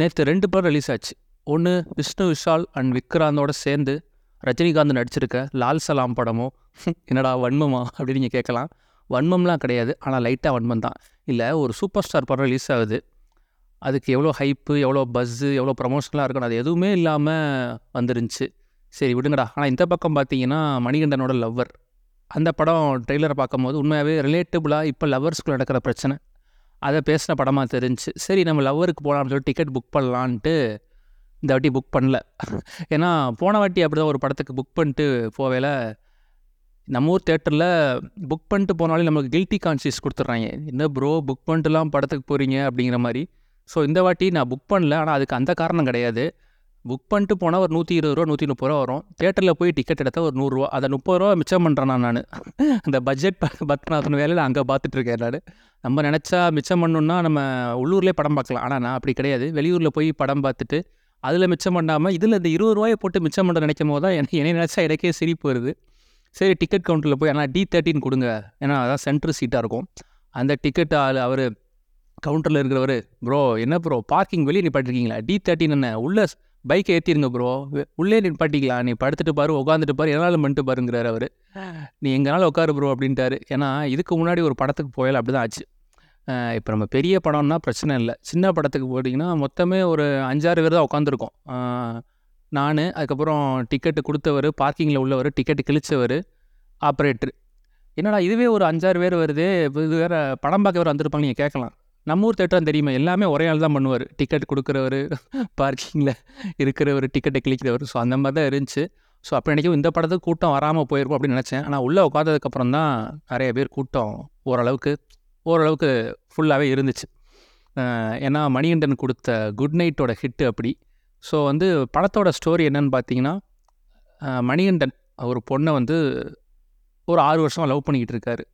நேற்று ரெண்டு படம் ரிலீஸ் ஆச்சு. ஒன்று விஷ்ணு விஷால் அண்ட் விக்ராந்தோட சேர்ந்து ரஜினிகாந்த் நடிச்சிருக்க லால் சலாம் படமோ என்னடா வன்மமா? அப்படின்னு நீங்கள் கேட்கலாம். வன்மம்லாம் கிடையாது ஆனால் லைட்டாக வன்மம் தான். இல்லை ஒரு சூப்பர் ஸ்டார் படம் ரிலீஸ் ஆகுது. அதுக்கு எவ்வளோ ஹைப்பு எவ்வளோ பஸ்ஸு எவ்வளோ ப்ரமோஷன்லாம் இருக்கணும் அது எதுவுமே இல்லாமல் வந்துருந்துச்சு. சரி விடுங்கடா. ஆனால் இந்த பக்கம் பார்த்தீங்கன்னா மணிகண்டனோட லவ்வர் அந்த படம் ட்ரெய்லரை பார்க்கும்போது உண்மையாகவே ரிலேட்டபுளாக இப்போ லவ்வர்ஸ்குள்ளே நடக்கிற பிரச்சனை. அதை பேசின படமாக தெரிஞ்சு சரி நம்ம லவ்வருக்கு போகலாம்னு சொல்லி டிக்கெட் புக் பண்ணலான்ட்டு இந்த வாட்டி புக் பண்ணல. ஏன்னா போன வாட்டி அப்படி தான் ஒரு படத்துக்கு புக் பண்ணிட்டு போவேல நம்ம ஊர் தேட்டரில் புக் பண்ணிட்டு போனாலே நம்மளுக்கு கில்ட்டி கான்சியஸ் கொடுத்துட்றாங்க. என்ன ப்ரோ புக் பண்ணிட்டுலாம் படத்துக்கு போகிறீங்க அப்படிங்கிற மாதிரி. ஸோ இந்த வாட்டி நான் புக் பண்ணல ஆனால் அதுக்கு அந்த காரணம் கிடையாது. புக் பண்ணிட்டு போனால் ஒரு நூற்றி இருபது ரூபா நூற்றி முப்பது ரூபா வரும். தேட்டரில் போய் டிக்கெட் எடுத்தால் ஒரு நூறுரூவா அதை முப்பது ரூபா மிச்சம் பண்ணுறேன் நான் அந்த பட்ஜெட் பத்மநாதன் வேலையில் அங்கே பார்த்துட்ருக்கேன் நான். நம்ம நினச்சா மிச்சம் பண்ணணுன்னா நம்ம உள்ளூர்லேயே படம் பார்க்கலாம். ஆனால் நான் அப்படி கிடையாது. வெளியூரில் போய் படம் பார்த்துட்டு அதில் மிச்சம் பண்ணாமல் இதில் இந்த இருபது ரூபாயை போட்டு மிச்சம் பண்ண நினைக்கும் போது தான் எனக்கு என்னை நினச்சா எனக்கே சிரிப்பு வருது. சரி டிக்கெட் கவுண்டரில் போய் ஆனால் டி தேர்ட்டின் கொடுங்க. ஏன்னா அதான் சென்ட்ரு சீட்டாக இருக்கும். அந்த டிக்கெட் ஆள் அவர் கவுண்டரில் இருக்கிறவர் ப்ரோ என்ன ப்ரோ பார்க்கிங் வெளியே நிப்பாட்டிருக்கீங்களா? டி தேர்ட்டின் என்ன? உள்ள பைக்கை ஏற்றிருங்க ப்ரோ உள்ளே நிப்பாட்டிக்கலாம் நீ படுத்துட்டு பாரு உட்காந்துட்டு பாரு என்னாலும் பண்ணிட்டு பாருங்கிறார் அவர். நீ எங்கனாலும் உட்காரு ப்ரோ அப்படின்ட்டாரு. ஏன்னா இதுக்கு முன்னாடி ஒரு படத்துக்கு போயால் அப்படி தான் ஆச்சு இப்போ நம்ம பெரிய படம்னா பிரச்சனை இல்லை. சின்ன படத்துக்கு போட்டிங்கன்னா மொத்தமே ஒரு அஞ்சாறு பேர் தான் உட்காந்துருக்கோம் நான் அதுக்கப்புறம் டிக்கெட்டு கொடுத்தவர் பார்க்கிங்கில் உள்ளவர் டிக்கெட்டு கிழிச்சவர் ஆப்ரேட்ரு என்னடா இதுவே ஒரு அஞ்சாறு பேர் வருது இது வேறு படம் பார்க்க வேறு வந்திருப்பாங்க நீங்கள் கேட்கலாம். நம்ம ஊர் தேட்டரும் தெரியுமா? எல்லாமே ஒரே ஆள் தான் பண்ணுவார். டிக்கெட் கொடுக்குறவர் பார்க்கிங்கில் இருக்கிறவர் டிக்கெட்டை கிழிக்கிறவர். ஸோ அந்த மாதிரி தான் இருந்துச்சு. ஸோ அப்போ நினைக்கும் இந்த படத்துக்கு கூட்டம் வராமல் போயிருக்கும் அப்படின்னு நினச்சேன். ஆனால் உள்ளே உட்காந்ததுக்கப்புறம் தான் நிறைய பேர் கூட்டம் ஓரளவுக்கு ஓரளவுக்கு ஃபுல்லாகவே இருந்துச்சு. ஏன்னா மணிகண்டன் கொடுத்த குட் நைட்டோட ஹிட்டு அப்படி. ஸோ வந்து படத்தோட ஸ்டோரி என்னன்னு பார்த்தீங்கன்னா மணிகண்டன் ஒரு பொண்ணை வந்து ஒரு ஆறு வருஷமாக லவ் பண்ணிக்கிட்டு இருக்காரு.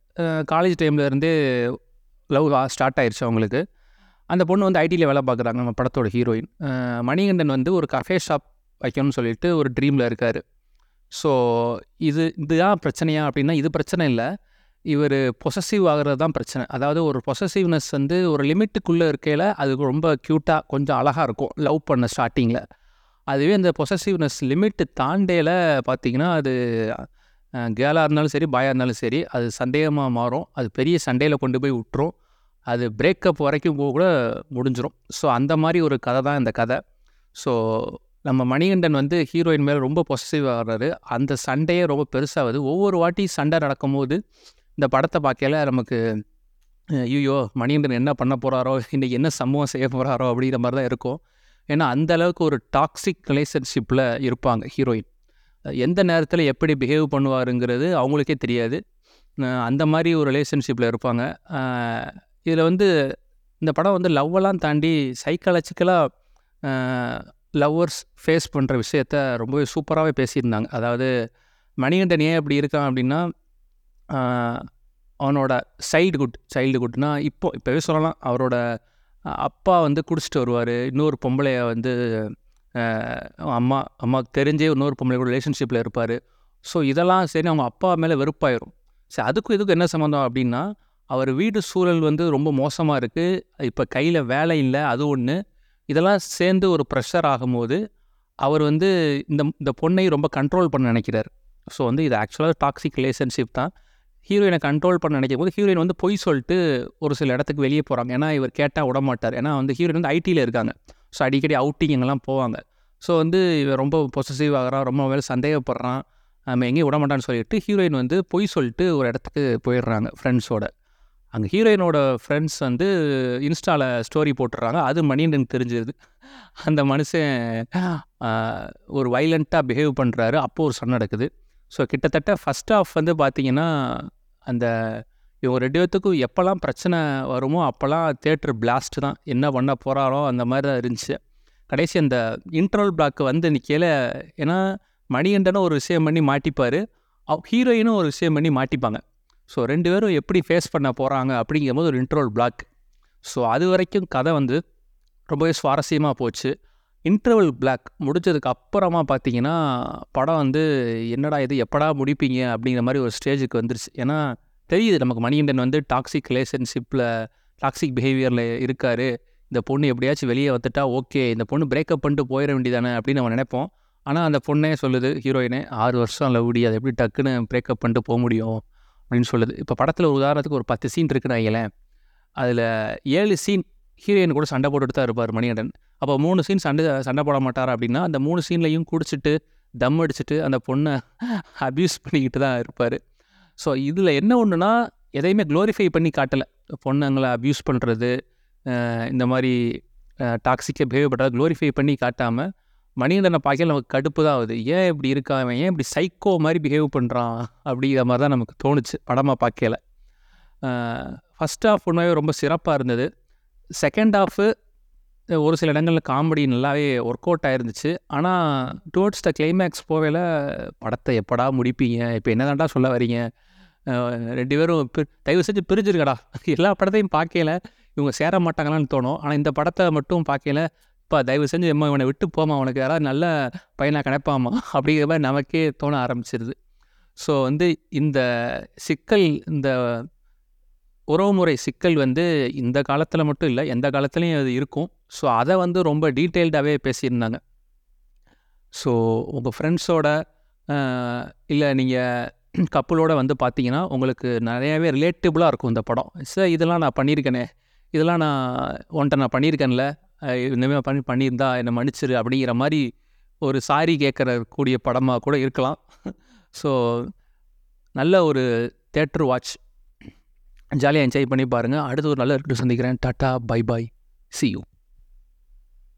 காலேஜ் டைம்லேருந்தே லவ் ஸ்டார்ட் ஆயிடுச்சு அவங்களுக்கு. அந்த பொண்ணு வந்து ஐடியில் வேலை பார்க்குறாங்க நம்ம படத்தோட ஹீரோயின் மணிகண்டன் வந்து ஒரு கஃபே ஷாப் வைக்கணும்னு சொல்லிட்டு ஒரு ட்ரீமில் இருக்கார். ஸோ இது இதுதான் பிரச்சனையா அப்படின்னா இது பிரச்சனை இல்லை. இவர் பொசசிவ் ஆகிறது தான் பிரச்சனை. அதாவது ஒரு பொசசிவ்னஸ் வந்து ஒரு லிமிட்டுக்குள்ளே இருக்கையில் அது ரொம்ப க்யூட்டாக கொஞ்சம் அழகாக இருக்கும் லவ் பண்ண ஸ்டார்டிங்கில் அதுவே அந்த பொசசிவ்னஸ் லிமிட்டு தாண்டையில் பார்த்திங்கன்னா அது கேர்ளாக இருந்தாலும் சரி பாயாக இருந்தாலும் சரி அது சந்தேகமாக மாறும். அது பெரிய சண்டையில் கொண்டு போய் விட்டுரும். அது பிரேக்கப் வரைக்கும் போக கூட முடிஞ்சிடும் ஸோ அந்த மாதிரி ஒரு கதை தான் இந்த கதை. ஸோ நம்ம மணிகண்டன் வந்து ஹீரோயின் மேலே ரொம்ப பொசசிவ் ஆகிறாரு அந்த சண்டையே ரொம்ப பெருசாகுது ஒவ்வொரு வாட்டி சண்டை நடக்கும்போது இந்த படத்தை பார்க்கல நமக்கு ஐயோ மணிகண்டன் என்ன பண்ண போகிறாரோ இன்றைக்கி என்ன சம்பவம் செய்ய போகிறாரோ அப்படிங்கிற மாதிரி தான் இருக்கும். ஏன்னா அந்த அளவுக்கு ஒரு டாக்ஸிக் ரிலேஷன்ஷிப்பில் இருப்பாங்க ஹீரோயின் எந்த நேரத்தில் எப்படி பிஹேவ் பண்ணுவாருங்கிறது அவங்களுக்கே தெரியாது. அந்த மாதிரி ஒரு ரிலேஷன்ஷிப்பில் இருப்பாங்க. இதில் வந்து இந்த படம் வந்து லவ்வெல்லாம் தாண்டி சைக்காலஜிக்கலாக லவ்வர்ஸ் ஃபேஸ் பண்ணுற விஷயத்த ரொம்பவே சூப்பராகவே பேசியிருந்தாங்க. அதாவது மணிகண்டன் ஏன் அப்படி இருக்கான் அப்படின்னா அவனோட சைல்டு குட் சைல்டு குட்னா இப்போ இப்போவே சொல்லலாம் அவரோட அப்பா வந்து குடிச்சிட்டு வருவார். இன்னொரு பொம்பளைய வந்து அம்மா அம்மாவுக்கு தெரிஞ்சே இன்னொரு பொம்பளை கூட ரிலேஷன்ஷிப்பில் இருப்பார். ஸோ இதெல்லாம் சரி அவங்க அப்பா மேலே வெறுப்பாயிரும். சரி அதுக்கும் இதுக்கும் என்ன சம்மந்தம் அப்படின்னா அவர் வீடு சூழல் வந்து ரொம்ப மோசமாக இருக்குது இப்போ கையில் வேலை இல்லை அது ஒன்று இதெல்லாம் சேர்ந்து ஒரு ப்ரெஷர் ஆகும்போது அவர் வந்து இந்த இந்த பொண்ணை ரொம்ப கண்ட்ரோல் பண்ண நினைக்கிறார். ஸோ வந்து இது ஆக்சுவலாக டாக்ஸிக் ரிலேஷன்ஷிப் தான். ஹீரோயினை கண்ட்ரோல் பண்ண நினைக்கும் போது ஹீரோயின் வந்து பொய் சொல்லிட்டு ஒரு சில இடத்துக்கு வெளியே போகிறாங்க ஏன்னா இவர் கேட்டால் விட மாட்டார் ஏன்னா வந்து ஹீரோயின் வந்து ஐடியில் இருக்காங்க. ஸோ அடிக்கடி அவுட்டிங் எங்கெல்லாம் போவாங்க. ஸோ வந்து இவன் ரொம்ப பொசசிவ் ஆகிறான் ரொம்ப வேலை சந்தேகப்படுறான். நம்ம எங்கேயும் விட மாட்டான்னு சொல்லிட்டு ஹீரோயின் வந்து பொய் சொல்லிட்டு ஒரு இடத்துக்கு போயிடுறாங்க ஃப்ரெண்ட்ஸோட அங்கே ஹீரோயினோட ஃப்ரெண்ட்ஸ் வந்து இன்ஸ்டாவில் ஸ்டோரி போட்டுடுறாங்க அது மணின்னு தெரிஞ்சிருது. அந்த மனுஷன் ஒரு வைலண்ட்டாக பிஹேவ் பண்ணுறாரு அப்போது ஒரு சண்டை நடக்குது. ஸோ கிட்டத்தட்ட ஃபஸ்ட் ஆஃப் வந்து பார்த்திங்கன்னா அந்த இவங்க ரெண்டு பேர்த்துக்கும் எப்போல்லாம் பிரச்சனை வருமோ அப்போல்லாம் தேட்டர் பிளாஸ்ட் தான். என்ன பண்ண போகிறாரோ அந்த மாதிரி தான் இருந்துச்சு. கடைசி அந்த இன்டர்வல் பிளாக் வந்து நிற்கையில் ஏன்னா மணிகண்டனும் ஒரு விஷயம் பண்ணி மாட்டிப்பார். ஹீரோயினும் ஒரு விஷயம் பண்ணி மாட்டிப்பாங்க. ஸோ ரெண்டு பேரும் எப்படி ஃபேஸ் பண்ண போகிறாங்க அப்படிங்கும்போது ஒரு இன்ட்ரோல் பிளாக் ஸோ அது வரைக்கும் கதை வந்து ரொம்பவே சுவாரஸ்யமாக போச்சு. இன்டர்வல் பிளாக் முடிச்சதுக்கு அப்புறமா பார்த்தீங்கன்னா படம் வந்து என்னடா இது எப்படா முடிப்பீங்க அப்படிங்கிற மாதிரி ஒரு ஸ்டேஜுக்கு வந்துருச்சு. ஏன்னா தெரியுது நமக்கு மணிகண்டன் வந்து டாக்ஸிக் ரிலேஷன்ஷிப்பில் டாக்ஸிக் பிஹேவியரில் இருக்கார். இந்த பொண்ணு எப்படியாச்சும் வெளியே வந்துட்டா ஓகே இந்த பொண்ணு பிரேக்கப் பண்ணிட்டு போயிட வேண்டியதானே அப்படின்னு நம்ம நினைப்போம். ஆனால் அந்த பொண்ணே சொல்லுது ஹீரோயினே ஆறு வருஷம் லவ்டி அது எப்படி டக்குன்னு பிரேக்கப் பண்ணிட்டு போக முடியும்? அப்படின்னு சொல்லுது. இப்போ படத்தில் ஒரு உதாரணத்துக்கு ஒரு பத்து சீன் இருக்குன்னு அதில் ஏழு சீன் ஹீரோயின் கூட சண்டை போட்டுட்டு தான் இருப்பார் மணிகண்டன். அப்போ மூணு சீன் சண்டை சண்டை போட மாட்டார் அப்படின்னா அந்த மூணு சீன்லையும் குடிச்சிட்டு தம் அடிச்சுட்டு அந்த பொண்ணை அப்யூஸ் பண்ணிக்கிட்டு தான் இருப்பார். ஸோ இதில் என்ன ஒன்றுனா எதையுமே க்ளோரிஃபை பண்ணி காட்டலை. பொண்ணுங்களை அப்யூஸ் பண்ணுறது இந்த மாதிரி டாக்ஸிக்காக பிஹேவ் பண்ணுறது க்ளோரிஃபை பண்ணி காட்டாமல் மணிகண்டனை பார்க்க நமக்கு கடுப்பு தான் ஆகுது. ஏன் இப்படி இருக்கா அவன் ஏன் இப்படி சைக்கோ மாதிரி பிஹேவ் பண்ணுறான் அப்படிங்கிற மாதிரி தான் நமக்கு தோணுச்சு படமாக பார்க்கல ஃபஸ்ட் ஹாஃப் உண்மையாகவே ரொம்ப சிறப்பாக இருந்தது. செகண்ட் ஹாஃபு ஒரு சில இடங்களில் காமெடி நல்லாவே ஒர்க் அவுட் ஆயிருந்துச்சு. ஆனால் டுவர்ட்ஸ் த கிளைமேக்ஸ் போவேல படத்தை எப்படா முடிப்பீங்க? இப்போ என்னதான்டா சொல்ல வரீங்க ரெண்டு பேரும் பி- தயவு செஞ்சு பிரிஞ்சிருக்கடா எல்லா படத்தையும் பார்க்கல இவங்க சேர மாட்டாங்களான்னு தோணும். ஆனால் இந்த படத்தை மட்டும் பார்க்கல அப்பா தயவு செஞ்சு அம்மா இவனை விட்டு போமா உனக்கு யாராவது நல்ல பையனாக கிடைப்பாமா அப்படிங்கிற மாதிரி நமக்கே தோண ஆரம்பிச்சிருது. ஸோ வந்து இந்த சிக்கல் இந்த உறவுமுறை சிக்கல் வந்து இந்த காலத்தில் மட்டும் இல்லை எந்த காலத்துலேயும் அது இருக்கும். ஸோ அதை வந்து ரொம்ப டீட்டெயில்டாகவே பேசியிருந்தாங்க. ஸோ உங்கள் ஃப்ரெண்ட்ஸோட இல்லை நீங்கள் கப்பலோடு வந்து பார்த்தீங்கன்னா உங்களுக்கு நிறையாவே ரிலேட்டபுளாக இருக்கும் இந்த படம். சார் இதெல்லாம் நான் பண்ணியிருக்கேனே. இதெல்லாம் நான் உன்ட்ட நான் பண்ணியிருக்கேன்ல. இந்தமாதிரி பண்ணி பண்ணியிருந்தா என்னை மன்னிச்சிரு அப்படிங்கிற மாதிரி ஒரு சாரி கேட்குற கூடிய படமாக கூட இருக்கலாம். ஸோ நல்ல ஒரு தேட்டர் வாட்ச் ஜாலியாக என்ஜாய் பண்ணி பாருங்கள் அடுத்து ஒரு நல்ல இருக்கட்டும் சந்திக்கிறேன். Tata bye bye see you